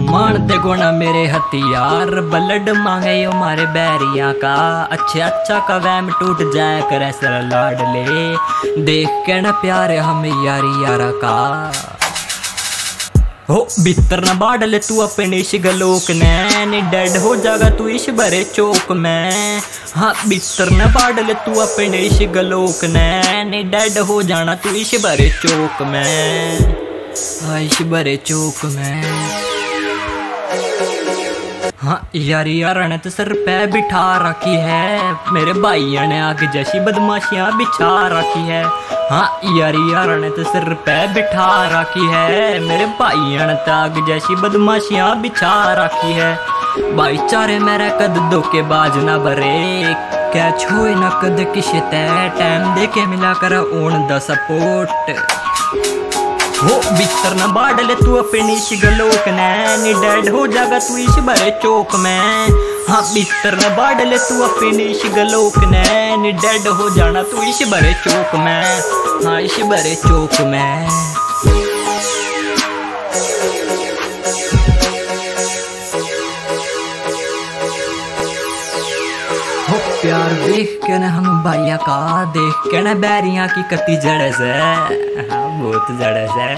मान देखो ना मेरे हथियार बलड मांगे यो मारे बैरिया का अच्छे अच्छा का वैम टूट जाए करे सर लाडले देख के ना प्यारे हम यारी यारा का हो भीतर न बाडल तू अपने इस गलोक ने डेड हो जागा तू इस भरे चौक में हाँ भीतर न बाडल तू अपने इस गलोक ने डेड हो जाना तू इस भरे चौक में इस भरे चौक में हाँ यार यार ने तो सर पे बिठा रखी है। मेरे भाइयों ने आगे जैसी बदमाशियाँ बिछा रखी है। हाँ यार यार ने तो सर पे बिठा रखी है। मेरे भाइयों ने तो आगे जैसी बदमाशियाँ बिछा रखी है। भाईचारे मेरा कद दो के बाज ना भरे। क्या छोए ना कद किसे तय टाइम दे के मिला कर ओन द सपोर्ट हो, बिस्तर न बाडले तू अपनी शिगलोक ने डेड हो जागा तू इस भरे चौक में हाँ बिस्तर न बाडले तू अपनी शिगलोक ने डेड हो जाना तू इस भरे चौक में हाँ इस भरे चौक में हो प्यार देख के ना हम भाइया का देख के ना बैरिया की कति जड़स है। हाँ बहुत जड़स है।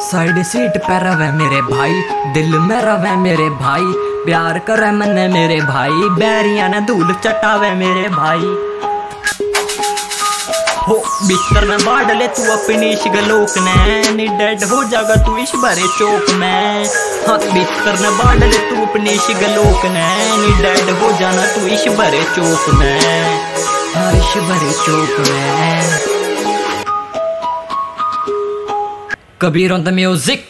साइड सीट पे रवे मेरे भाई, दिल में रवे मेरे भाई, प्यार करे मने मेरे भाई, बैरिया ने धूल चटावे मेरे भाई। हो, बिस्तर में बाढ़ ले तू अपनी इस गलोक ने डेड हो जागा तू इस भरे चौक में। हाँ बिस्तर में बाढ़ ले तू अपनी इस गलोक ने डेड हो जाना तू इस भरे चौक में। हाँ इस भरे चौक में। Kabir on the music